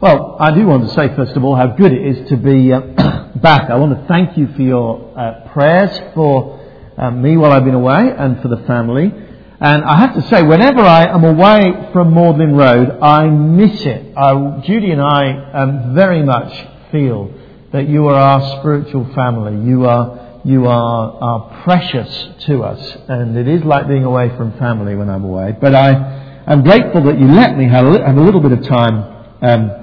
Well, I do want to say, first of all, how good it is to be uh, back. I want to thank you for your uh, prayers for um, me while I've been away and for the family. And I have to say, whenever I am away from Magdalen Road, I miss it. I, Judy and I um, very much feel that you are our spiritual family. You are, you are, are precious to us. And it is like being away from family when I'm away. But I am grateful that you let me have a, have a little bit of time um,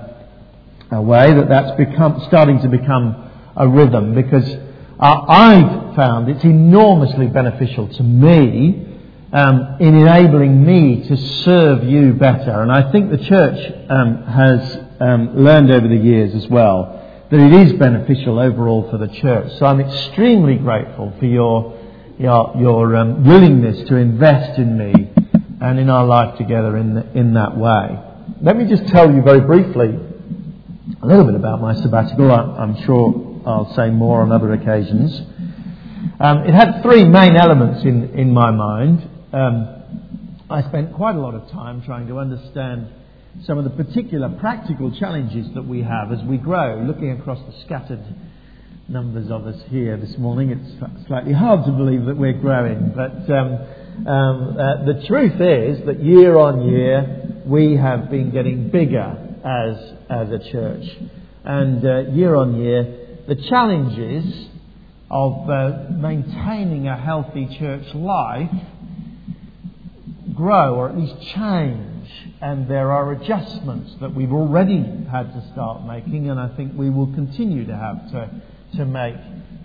a way that that's become, starting to become a rhythm because uh, I've found it's enormously beneficial to me um, in enabling me to serve you better. And I think the church um, has um, learned over the years as well that it is beneficial overall for the church. So I'm extremely grateful for your, your, your um, willingness to invest in me and in our life together in, the, in that way. Let me just tell you very briefly a little bit about my sabbatical. I'm sure I'll say more on other occasions. Um, it had three main elements in, in my mind. Um, I spent quite a lot of time trying to understand some of the particular practical challenges that we have as we grow, looking across the scattered numbers of us here this morning. It's slightly hard to believe that we're growing, but um, um, uh, the truth is that year on year we have been getting bigger as, as a church. And uh, year on year, the challenges of uh, maintaining a healthy church life grow or at least change. And there are adjustments that we've already had to start making, and I think we will continue to have to, to make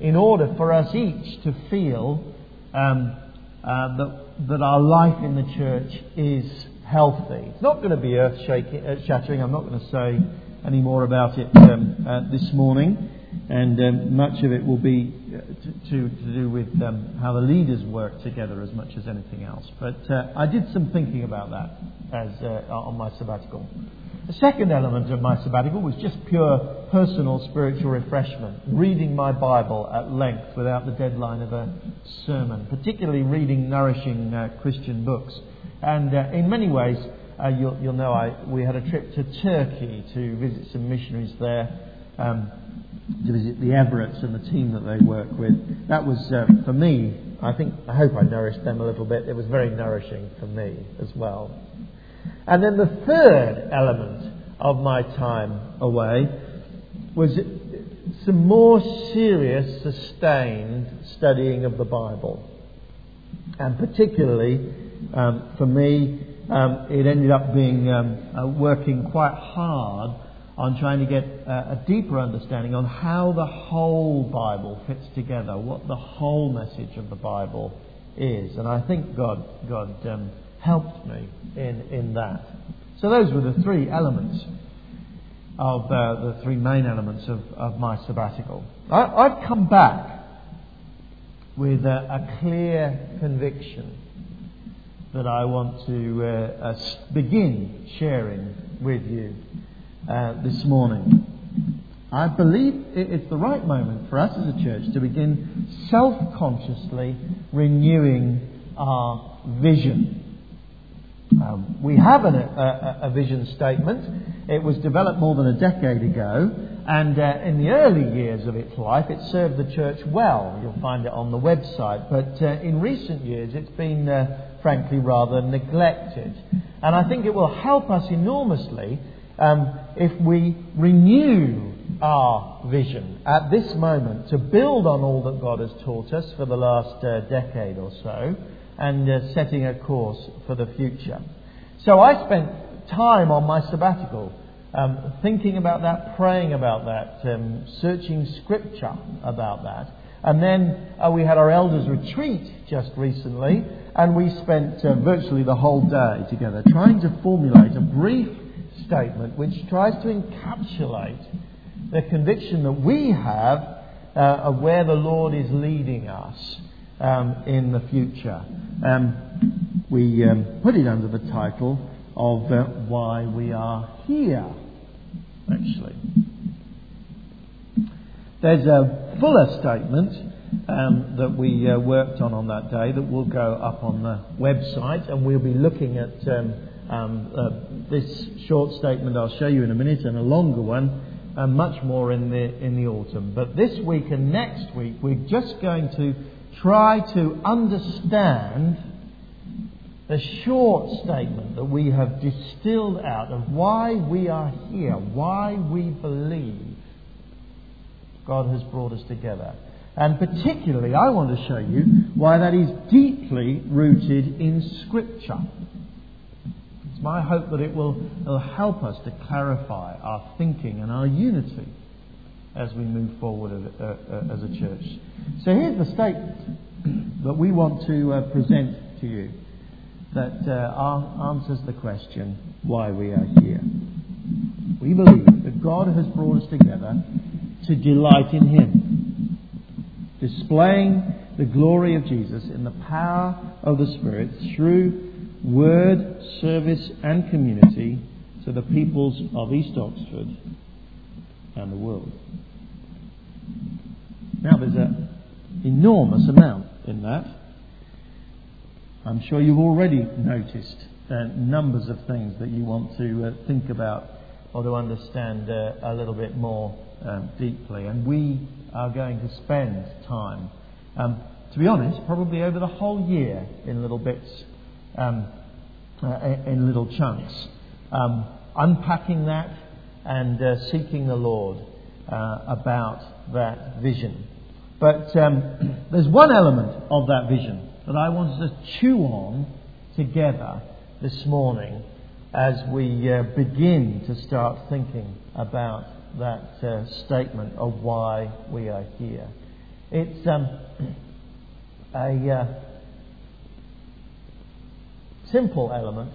in order for us each to feel um, uh, that, that our life in the church is healthy. It's not going to be earth shattering. I'm not going to say any more about it um, uh, this morning. And um, much of it will be uh, to, to, to, do with um, how the leaders work together as much as anything else. But uh, I did some thinking about that as, uh, on my sabbatical. The second element of my sabbatical was just pure personal spiritual refreshment, reading my Bible at length without the deadline of a sermon, particularly reading nourishing uh, Christian books. And uh, in many ways, uh, you'll, you'll, know I, we had a trip to Turkey to visit some missionaries there, um, to visit the Everetts and the team that they work with. That was, uh, for me, I think, I hope I nourished them a little bit. It was very nourishing for me as well. And then the third element of my time away was some more serious, sustained studying of the Bible. And particularly um, for me, um, it ended up being um, uh, working quite hard on trying to get uh, a deeper understanding on how the whole Bible fits together, what the whole message of the Bible is. And I think God, God um, helped me in, in that. So those were the three elements of uh, the three main elements of, of my sabbatical. I, have come back with a, a clear conviction that I want to uh, uh, begin sharing with you uh, this morning. I believe it's the right moment for us as a church to begin self consciously renewing our vision. Um, we have an, a, a, vision statement. It was developed more than a decade ago, and uh, in the early years of its life, it served the church well. You'll find it on the website. But uh, in recent years, it's been uh, frankly, rather neglected. And I think it will help us enormously um, if we renew our vision at this moment to build on all that God has taught us for the last uh, decade or so and uh, setting a course for the future. So I spent time on my sabbatical um, thinking about that, praying about that, um, searching scripture about that. And then uh, we had our elders retreat just recently, and we spent uh, virtually the whole day together trying to formulate a brief statement which tries to encapsulate the conviction that we have uh, of where the Lord is leading us um, in the future. Um, we um, put it under the title of uh, Why We Are Here, actually. There's a fuller statement um, that we uh, worked on on that day that will go up on the website, and we'll be looking at um, Um, uh, this short statement I'll show you in a minute, and a longer one, and much more in the in the autumn. But this week and next week, we're just going to try to understand the short statement that we have distilled out of why we are here, why we believe God has brought us together. And particularly, I want to show you why that is deeply rooted in Scripture. It's my hope that it will, will help us to clarify our thinking and our unity as we move forward as, uh, uh, a church. So here's the statement that we want to uh, present to you that uh, answers the question why we are here. We believe that God has brought us together to delight in Him, displaying the glory of Jesus in the power of the Spirit through word, service, and community to the peoples of East Oxford and the world. Now, there's an enormous amount in that. I'm sure you've already noticed uh, numbers of things that you want to uh, think about or to understand uh, a little bit more um, deeply. And we are going to spend time, um, to be honest, probably over the whole year in little bits, um, uh, in little chunks, um, unpacking that and uh, seeking the Lord uh, about that vision. But um, there's one element of that vision that I want us to chew on together this morning as we uh, begin to start thinking about that uh, statement of why we are here. It's um, a uh, simple element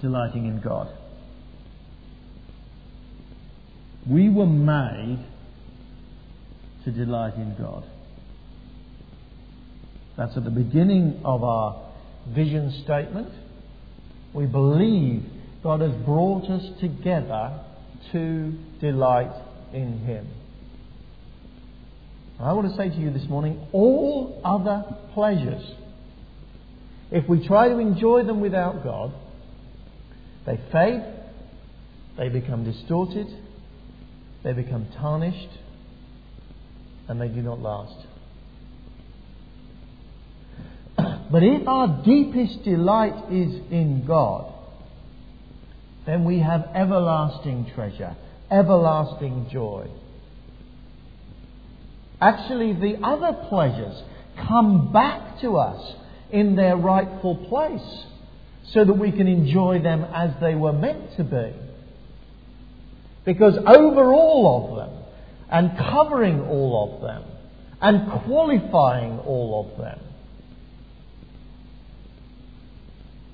delighting in God. We were made to delight in God. That's at the beginning of our vision statement. We believe God has brought us together to delight in Him. I want to say to you this morning all other pleasures, if we try to enjoy them without God, they fade, they become distorted, they become tarnished, and they do not last. but if our deepest delight is in God, then we have everlasting treasure, everlasting joy. Actually, the other pleasures come back to us in their rightful place so that we can enjoy them as they were meant to be. Because over all of them, and covering all of them, and qualifying all of them,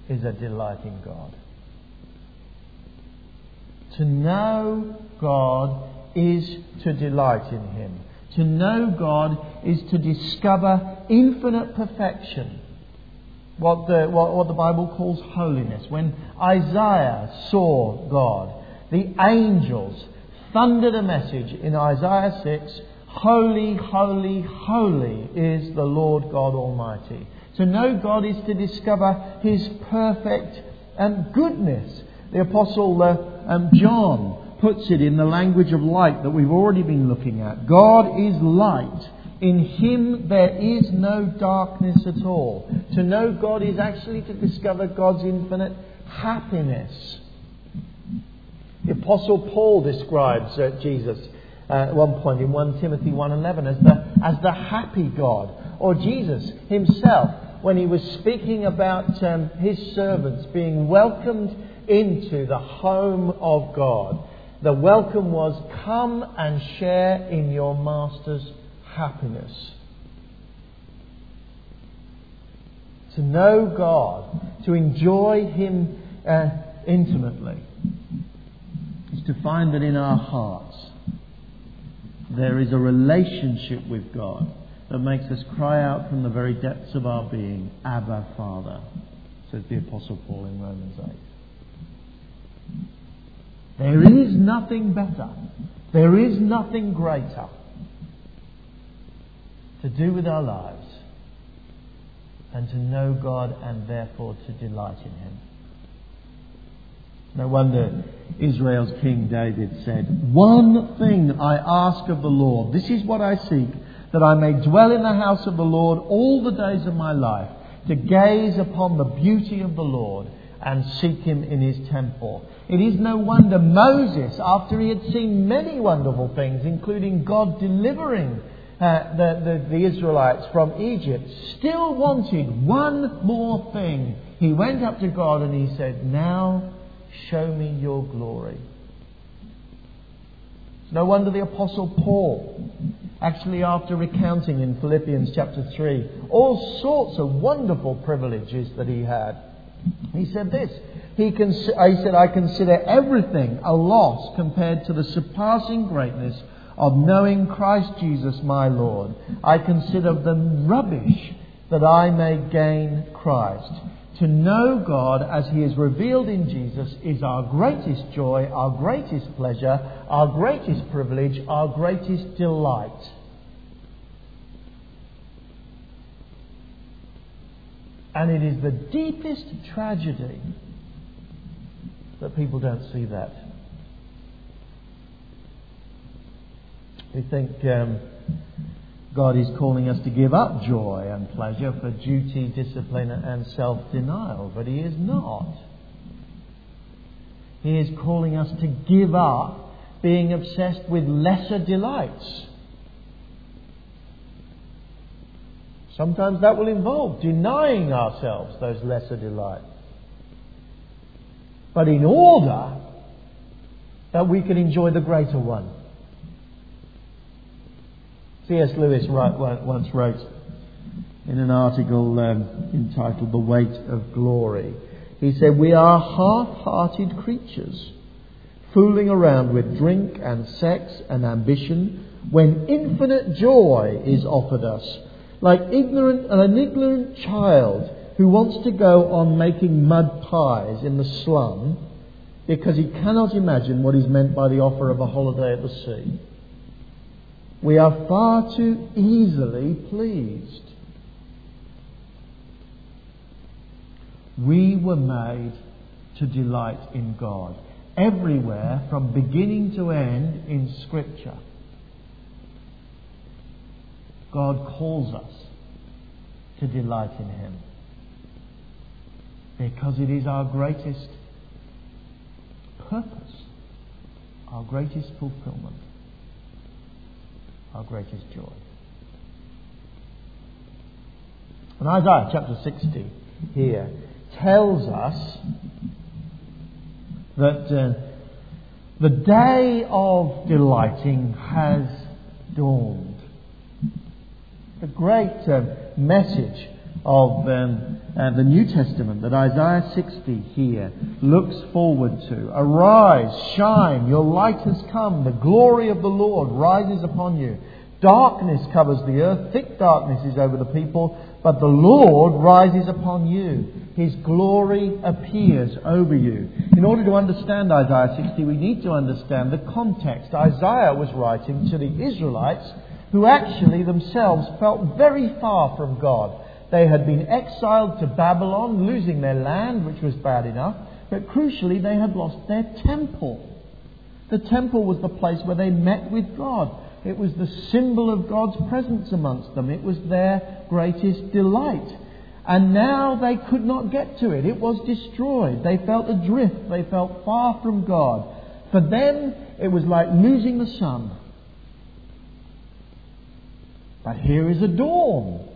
is a delight in God. To know God is to delight in Him. To know God is to discover infinite perfection. What the, what, what the Bible calls holiness. When Isaiah saw God, the angels thundered a message in Isaiah 6 Holy, holy, holy is the Lord God Almighty. To know God is to discover His perfect um, goodness. The Apostle uh, um, John puts it in the language of light that we've already been looking at. God is light. In Him there is no darkness at all. To know God is actually to discover God's infinite happiness. The Apostle Paul describes uh, Jesus uh, at one point in 1 Timothy 1.11 as the, as the happy God. Or Jesus himself when he was speaking about um, his servants being welcomed into the home of God. The welcome was, Come and share in your Master's happiness. To know God, to enjoy Him uh, intimately, is to find that in our hearts there is a relationship with God that makes us cry out from the very depths of our being, Abba, Father, says the Apostle Paul in Romans 8. There is nothing better, there is nothing greater to do with our lives and to know God and therefore to delight in Him. No wonder Israel's King David said, One thing I ask of the Lord, this is what I seek, that I may dwell in the house of the Lord all the days of my life, to gaze upon the beauty of the Lord and seek him in his temple. It is no wonder Moses, after he had seen many wonderful things, including God delivering uh, the, the, the Israelites from Egypt, still wanted one more thing. He went up to God and he said, Now show me your glory. It's No wonder the Apostle Paul, actually, after recounting in Philippians chapter 3 all sorts of wonderful privileges that he had, he said this. He, cons- uh, he said, I consider everything a loss compared to the surpassing greatness of knowing Christ Jesus my Lord. I consider them rubbish that I may gain Christ. To know God as He is revealed in Jesus is our greatest joy, our greatest pleasure, our greatest privilege, our greatest delight. And it is the deepest tragedy that people don't see that. We think um, God is calling us to give up joy and pleasure for duty, discipline, and self denial, but He is not. He is calling us to give up being obsessed with lesser delights. Sometimes that will involve denying ourselves those lesser delights. But in order that we can enjoy the greater one. C.S. Lewis once wrote in an article um, entitled The Weight of Glory. He said, We are half hearted creatures, fooling around with drink and sex and ambition when infinite joy is offered us like ignorant, an ignorant child who wants to go on making mud pies in the slum because he cannot imagine what is meant by the offer of a holiday at the sea. We are far too easily pleased. We were made to delight in God everywhere from beginning to end in Scripture. God calls us to delight in Him. Because it is our greatest purpose, our greatest fulfillment, our greatest joy. And Isaiah chapter 60 here tells us that uh, the day of delighting has dawned the great uh, message of um, uh, the New Testament that Isaiah 60 here looks forward to. Arise, shine, your light has come, the glory of the Lord rises upon you. Darkness covers the earth, thick darkness is over the people, but the Lord rises upon you. His glory appears over you. In order to understand Isaiah 60, we need to understand the context. Isaiah was writing to the Israelites who actually themselves felt very far from God. They had been exiled to Babylon, losing their land, which was bad enough, but crucially, they had lost their temple. The temple was the place where they met with God. It was the symbol of God's presence amongst them. It was their greatest delight. And now they could not get to it. It was destroyed. They felt adrift. They felt far from God. For them, it was like losing the sun. But here is a dawn,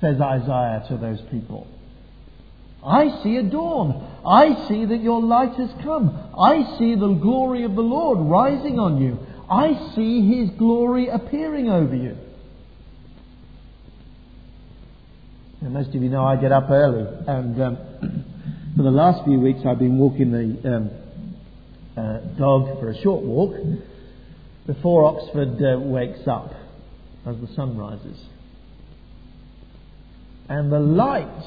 says Isaiah to those people. I see a dawn. I see that your light has come. I see the glory of the Lord rising on you. I see his glory appearing over you. Now, most of you know I get up early, and um, for the last few weeks I've been walking the um, uh, dog for a short walk before Oxford uh, wakes up as the sun rises. And the light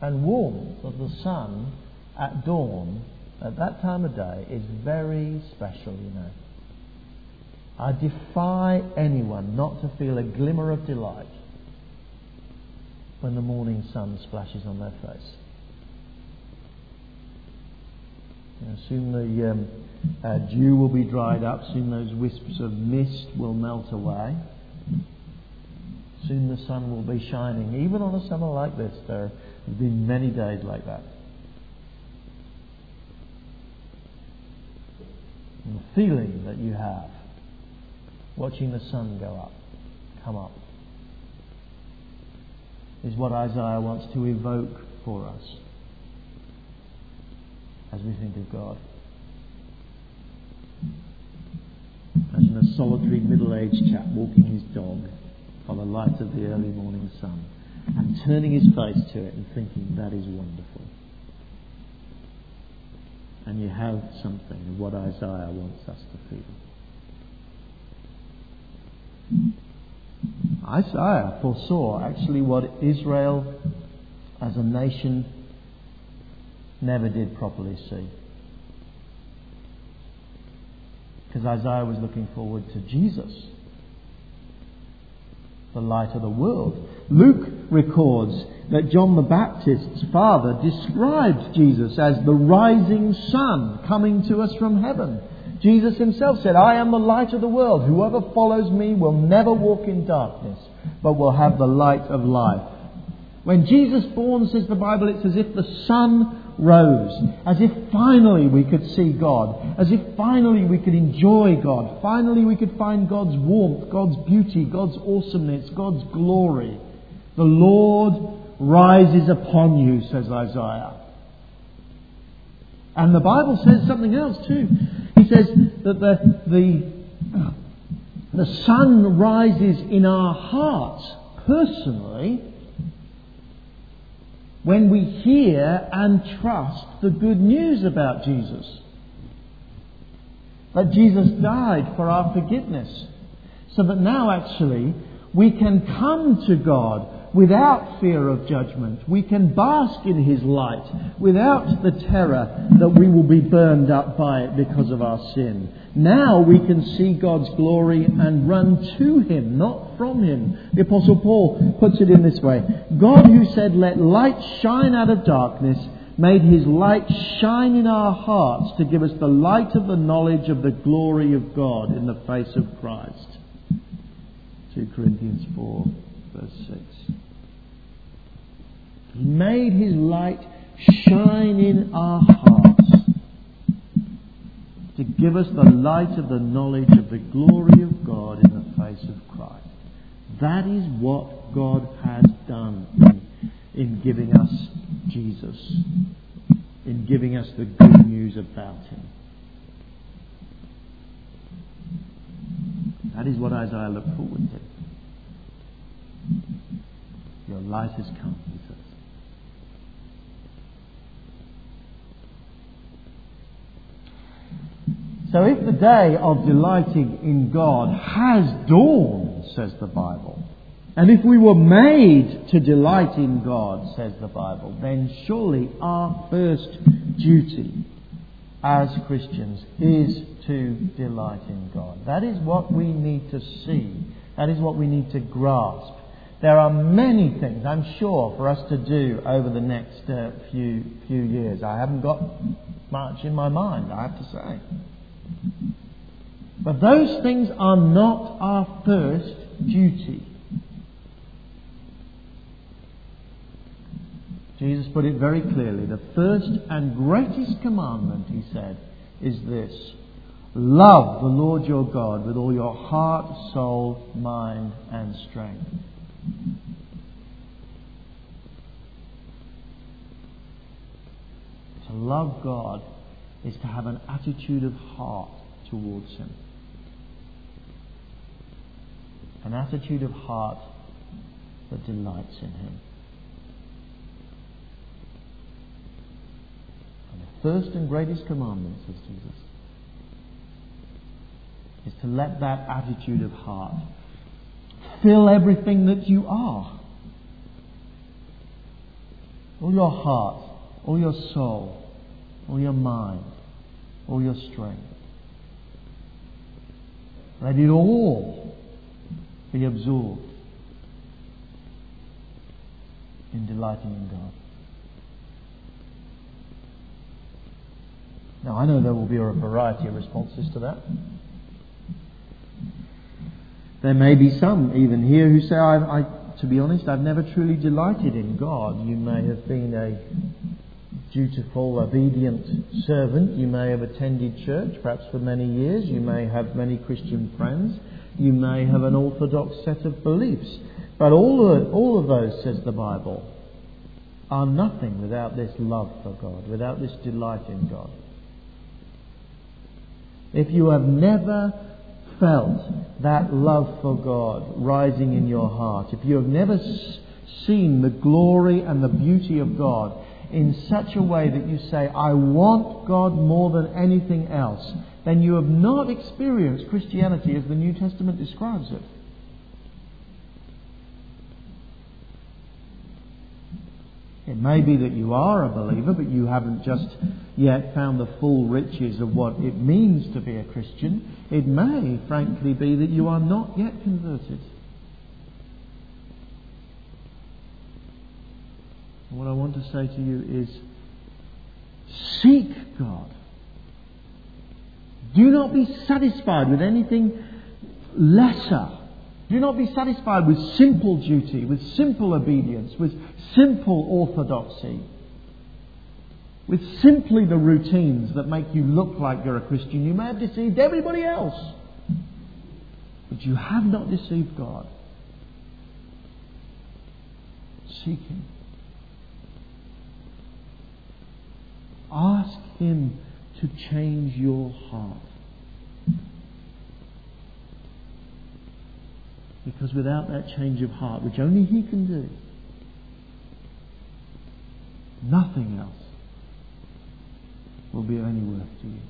and warmth of the sun at dawn at that time of day is very special, you know. I defy anyone not to feel a glimmer of delight when the morning sun splashes on their face. You know, soon the um, uh, dew will be dried up, soon those wisps of mist will melt away. Soon the sun will be shining. Even on a summer like this, there have been many days like that. And the feeling that you have watching the sun go up, come up, is what Isaiah wants to evoke for us as we think of God. Imagine a solitary middle aged chap walking his dog by the light of the early morning sun and turning his face to it and thinking, that is wonderful. And you have something of what Isaiah wants us to feel. Isaiah foresaw actually what Israel as a nation never did properly see. Because Isaiah was looking forward to Jesus, the light of the world. Luke records that John the Baptist's father described Jesus as the rising sun coming to us from heaven. Jesus himself said, I am the light of the world. Whoever follows me will never walk in darkness, but will have the light of life. When Jesus born, says the Bible, it's as if the sun rose, as if finally we could see God, as if finally we could enjoy God, finally we could find God's warmth, God's beauty, God's awesomeness, God's glory. The Lord rises upon you, says Isaiah. And the Bible says something else too. He says that the, the, the sun rises in our hearts personally when we hear and trust the good news about Jesus. That Jesus died for our forgiveness. So that now actually we can come to God without fear of judgment. We can bask in His light without the terror that we will be burned up by it because of our sin. Now we can see God's glory and run to Him, not from Him. The Apostle Paul puts it in this way God, who said, Let light shine out of darkness, made His light shine in our hearts to give us the light of the knowledge of the glory of God in the face of Christ. 2 Corinthians 4, verse 6. Made his light shine in our hearts to give us the light of the knowledge of the glory of God in the face of Christ. That is what God has done in, in giving us Jesus, in giving us the good news about him. That is what Isaiah looked forward to. Your light has come, he says. So if the day of delighting in God has dawned, says the Bible, and if we were made to delight in God, says the Bible, then surely our first duty as Christians is to delight in God. That is what we need to see. That is what we need to grasp. There are many things, I'm sure, for us to do over the next uh, few, few years. I haven't got much in my mind, I have to say. But those things are not our first duty. Jesus put it very clearly. The first and greatest commandment, he said, is this Love the Lord your God with all your heart, soul, mind, and strength. To love God is to have an attitude of heart towards Him. An attitude of heart that delights in Him. And the first and greatest commandment, says Jesus, is to let that attitude of heart fill everything that you are. All your heart, all your soul, all your mind, all your strength. Let it all be absorbed in delighting in God? Now, I know there will be a variety of responses to that. There may be some, even here, who say, I, I, to be honest, I've never truly delighted in God. You may have been a dutiful, obedient servant. You may have attended church, perhaps for many years. You may have many Christian friends. You may have an orthodox set of beliefs. But all of, all of those, says the Bible, are nothing without this love for God, without this delight in God. If you have never felt that love for God rising in your heart, if you have never seen the glory and the beauty of God in such a way that you say, I want God more than anything else, then you have not experienced Christianity as the New Testament describes it. It may be that you are a believer, but you haven't just yet found the full riches of what it means to be a Christian. It may, frankly, be that you are not yet converted. What I want to say to you is seek God. Do not be satisfied with anything lesser. Do not be satisfied with simple duty, with simple obedience, with simple orthodoxy, with simply the routines that make you look like you're a Christian. You may have deceived everybody else, but you have not deceived God. Seek Him. Ask Him to change your heart. Because without that change of heart, which only He can do, nothing else will be of any worth to you.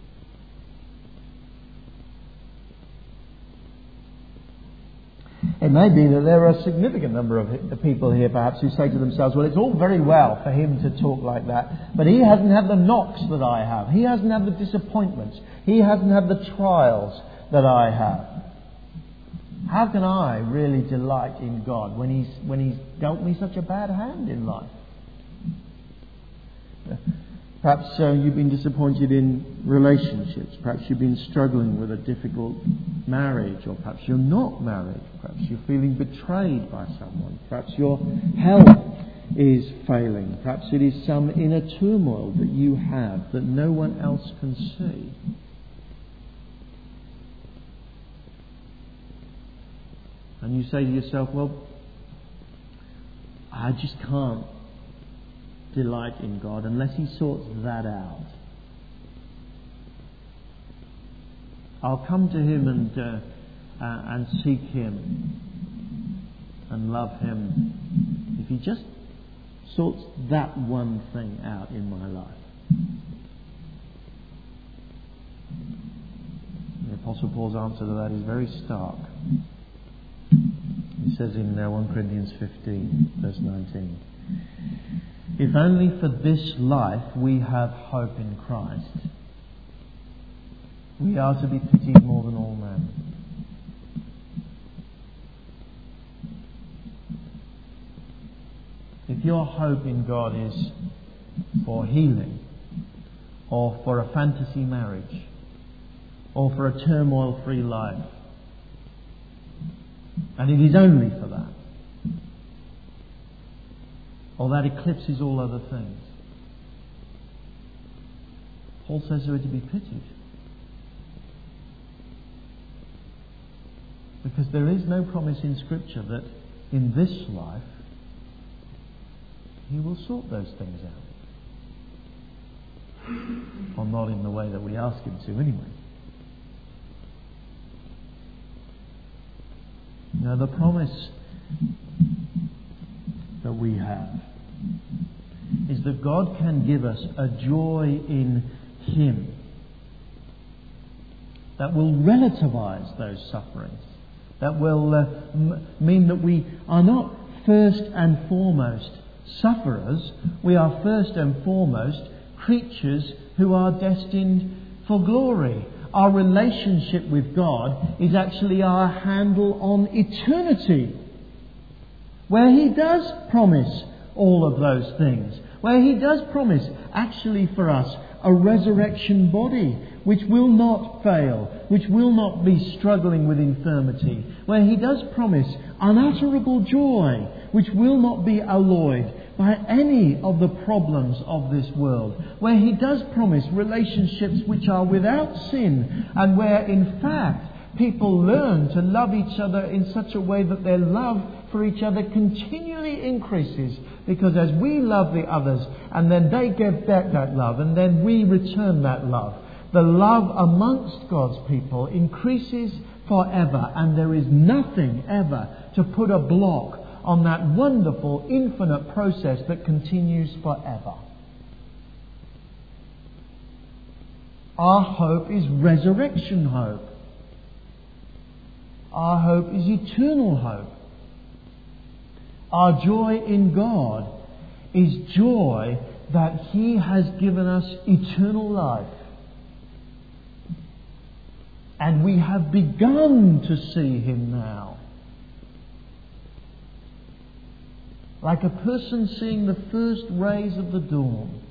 It may be that there are a significant number of people here, perhaps, who say to themselves, well, it's all very well for him to talk like that, but he hasn't had the knocks that I have. He hasn't had the disappointments. He hasn't had the trials that I have. How can I really delight in God when he's, when he's dealt me such a bad hand in life? Perhaps uh, you've been disappointed in relationships. Perhaps you've been struggling with a difficult marriage, or perhaps you're not married. Perhaps you're feeling betrayed by someone. Perhaps your health is failing. Perhaps it is some inner turmoil that you have that no one else can see. And you say to yourself, well, I just can't delight in God unless He sorts that out. I'll come to Him and, uh, uh, and seek Him and love Him if He just sorts that one thing out in my life. The Apostle Paul's answer to that is very stark. He says in uh, 1 Corinthians 15, verse 19. If only for this life we have hope in Christ, we are to be pitied more than all men. If your hope in God is for healing, or for a fantasy marriage, or for a turmoil free life, and it is only for that, or that eclipses all other things. Paul says they are to be pitied. Because there is no promise in Scripture that in this life he will sort those things out. Or not in the way that we ask him to, anyway. Now, the promise that we have is that God can give us a joy in Him that will relativize those sufferings, that will uh, m- mean that we are not first and foremost sufferers, we are first and foremost creatures who are destined for glory. Our relationship with God is actually our handle on eternity, where He does promise all of those things. Where He does promise, actually, for us, a resurrection body which will not fail, which will not be struggling with infirmity. Where He does promise unutterable joy, which will not be alloyed by any of the problems of this world, where he does promise relationships which are without sin, and where in fact people learn to love each other in such a way that their love for each other continually increases because as we love the others and then they give back that love and then we return that love, the love amongst God's people increases forever and there is nothing ever to put a block on that wonderful infinite process that continues forever. Our hope is resurrection hope. Our hope is eternal hope. Our joy in God is joy that He has given us eternal life. And we have begun to see Him now. Like a person seeing the first rays of the dawn.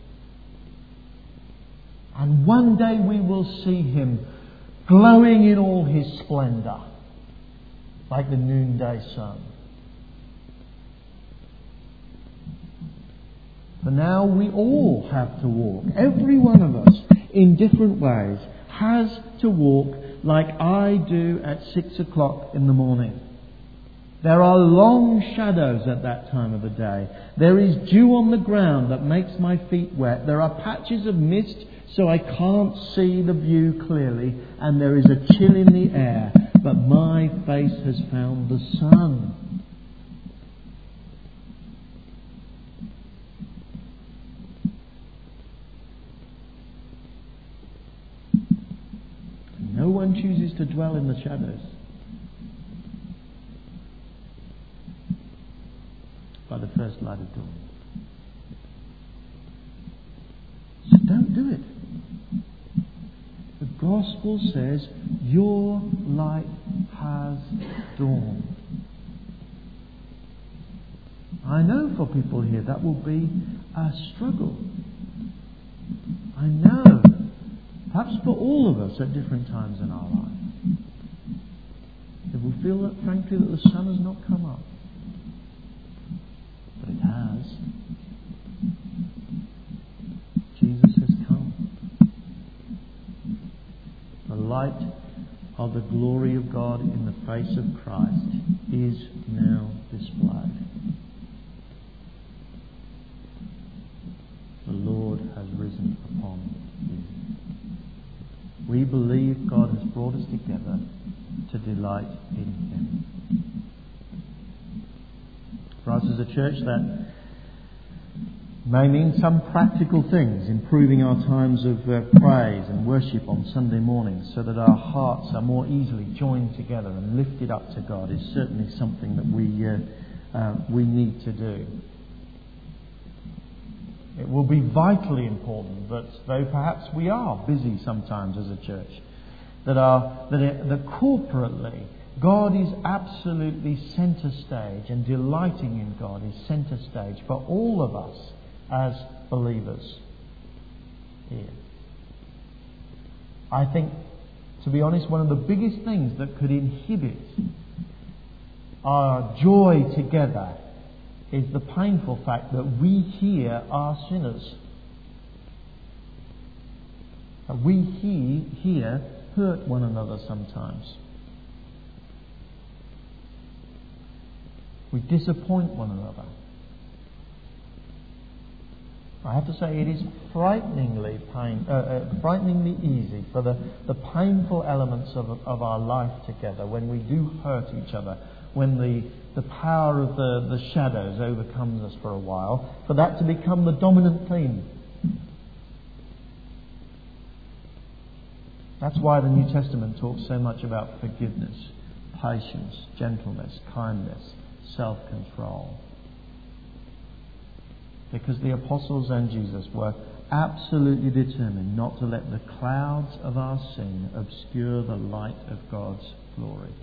And one day we will see Him glowing in all His splendour like the noonday sun. For now we all have to walk. Every one of us, in different ways, has to walk like I do at six o'clock in the morning. There are long shadows at that time of the day. There is dew on the ground that makes my feet wet. There are patches of mist so I can't see the view clearly, and there is a chill in the air but my face has found the sun. No one chooses to dwell in the shadows. By the first light of dawn. So don't do it gospel says, Your light has dawned. I know for people here that will be a struggle. I know. Perhaps for all of us at different times in our life. It will feel that, frankly, that the sun has not come up. Light of the glory of God in the face of Christ is now displayed. The Lord has risen upon you. We believe God has brought us together to delight in Him. For us as a church, that may mean some practical things, improving our times of uh, praise and worship on Sunday mornings so that our hearts are more easily joined together and lifted up to God is certainly something that we, uh, uh, we need to do. It will be vitally important that, though perhaps we are busy sometimes as a church, that, our, that, it, that corporately God is absolutely centre stage and delighting in God is centre stage for all of us as believers here. I think, to be honest, one of the biggest things that could inhibit our joy together is the painful fact that we here are sinners. We here hurt one another sometimes. We disappoint one another. I have to say it is frighteningly pain, uh, uh, frighteningly easy for the, the painful elements of, of our life together when we do hurt each other, when the, the power of the, the shadows overcomes us for a while, for that to become the dominant theme. That's why the New Testament talks so much about forgiveness, patience, gentleness, kindness, self control because the apostles and Jesus were absolutely determined not to let the clouds of our sin obscure the light of God's glory.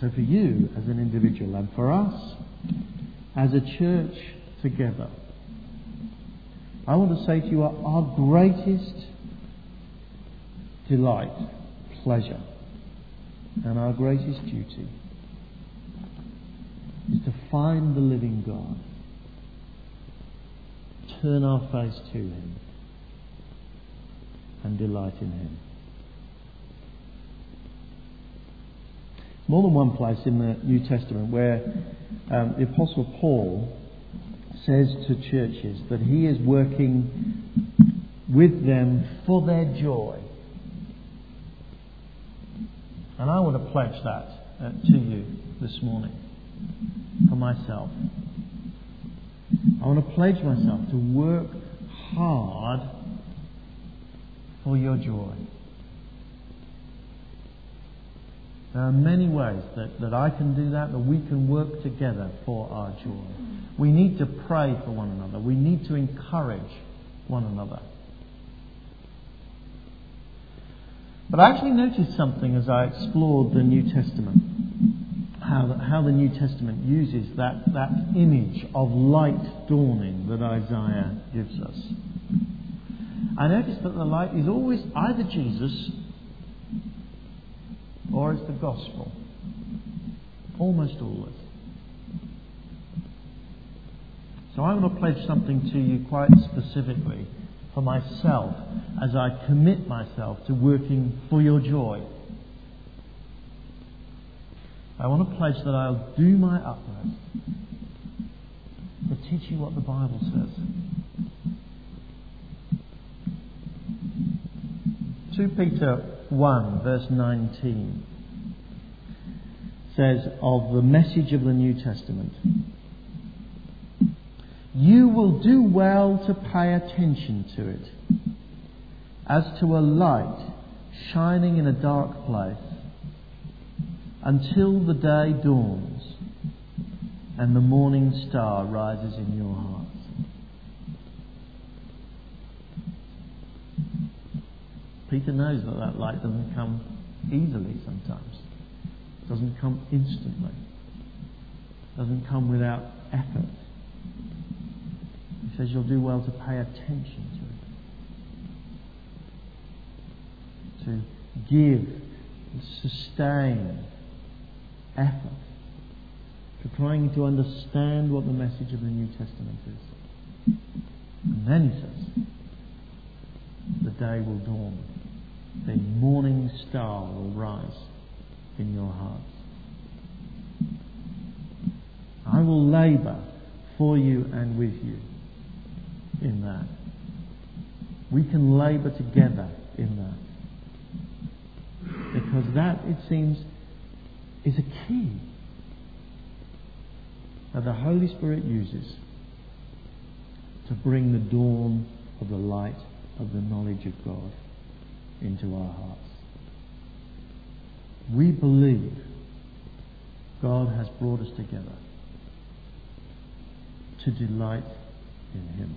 So for you as an individual and for us as a church together, I want to say to you our, greatest delight, pleasure, and our greatest duty is to find the living God, turn our face to Him, and delight in Him. More than one place in the New Testament where um, the Apostle Paul says to churches that he is working with them for their joy. And I want to pledge that uh, to you this morning for myself. I want to pledge myself to work hard for your joy. There are many ways that, that I can do that, that we can work together for our joy. We need to pray for one another. We need to encourage one another. But I actually noticed something as I explored the New Testament. How the, how the New Testament uses that, that image of light dawning that Isaiah gives us. I noticed that the light is always either Jesus or it's the gospel. Almost always. So I want to pledge something to you quite specifically for myself as I commit myself to working for your joy. I want to pledge that I'll do my utmost to teach you what the Bible says. 2 Peter 1, verse 19 says of the message of the New Testament You will do well to pay attention to it as to a light shining in a dark place until the day dawns and the morning star rises in your hearts. Peter knows that that light doesn't come easily sometimes. It doesn't come instantly. It doesn't come without effort. Says you'll do well to pay attention to it. To give, sustain effort to trying to understand what the message of the New Testament is. And then he says, the day will dawn the morning star will rise in your hearts. I will labour for you and with you in that. We can labour together in that. Because that, it seems, is a key that the Holy Spirit uses to bring the dawn of the light of the knowledge of God into our hearts. We believe God has brought us together to delight in Him.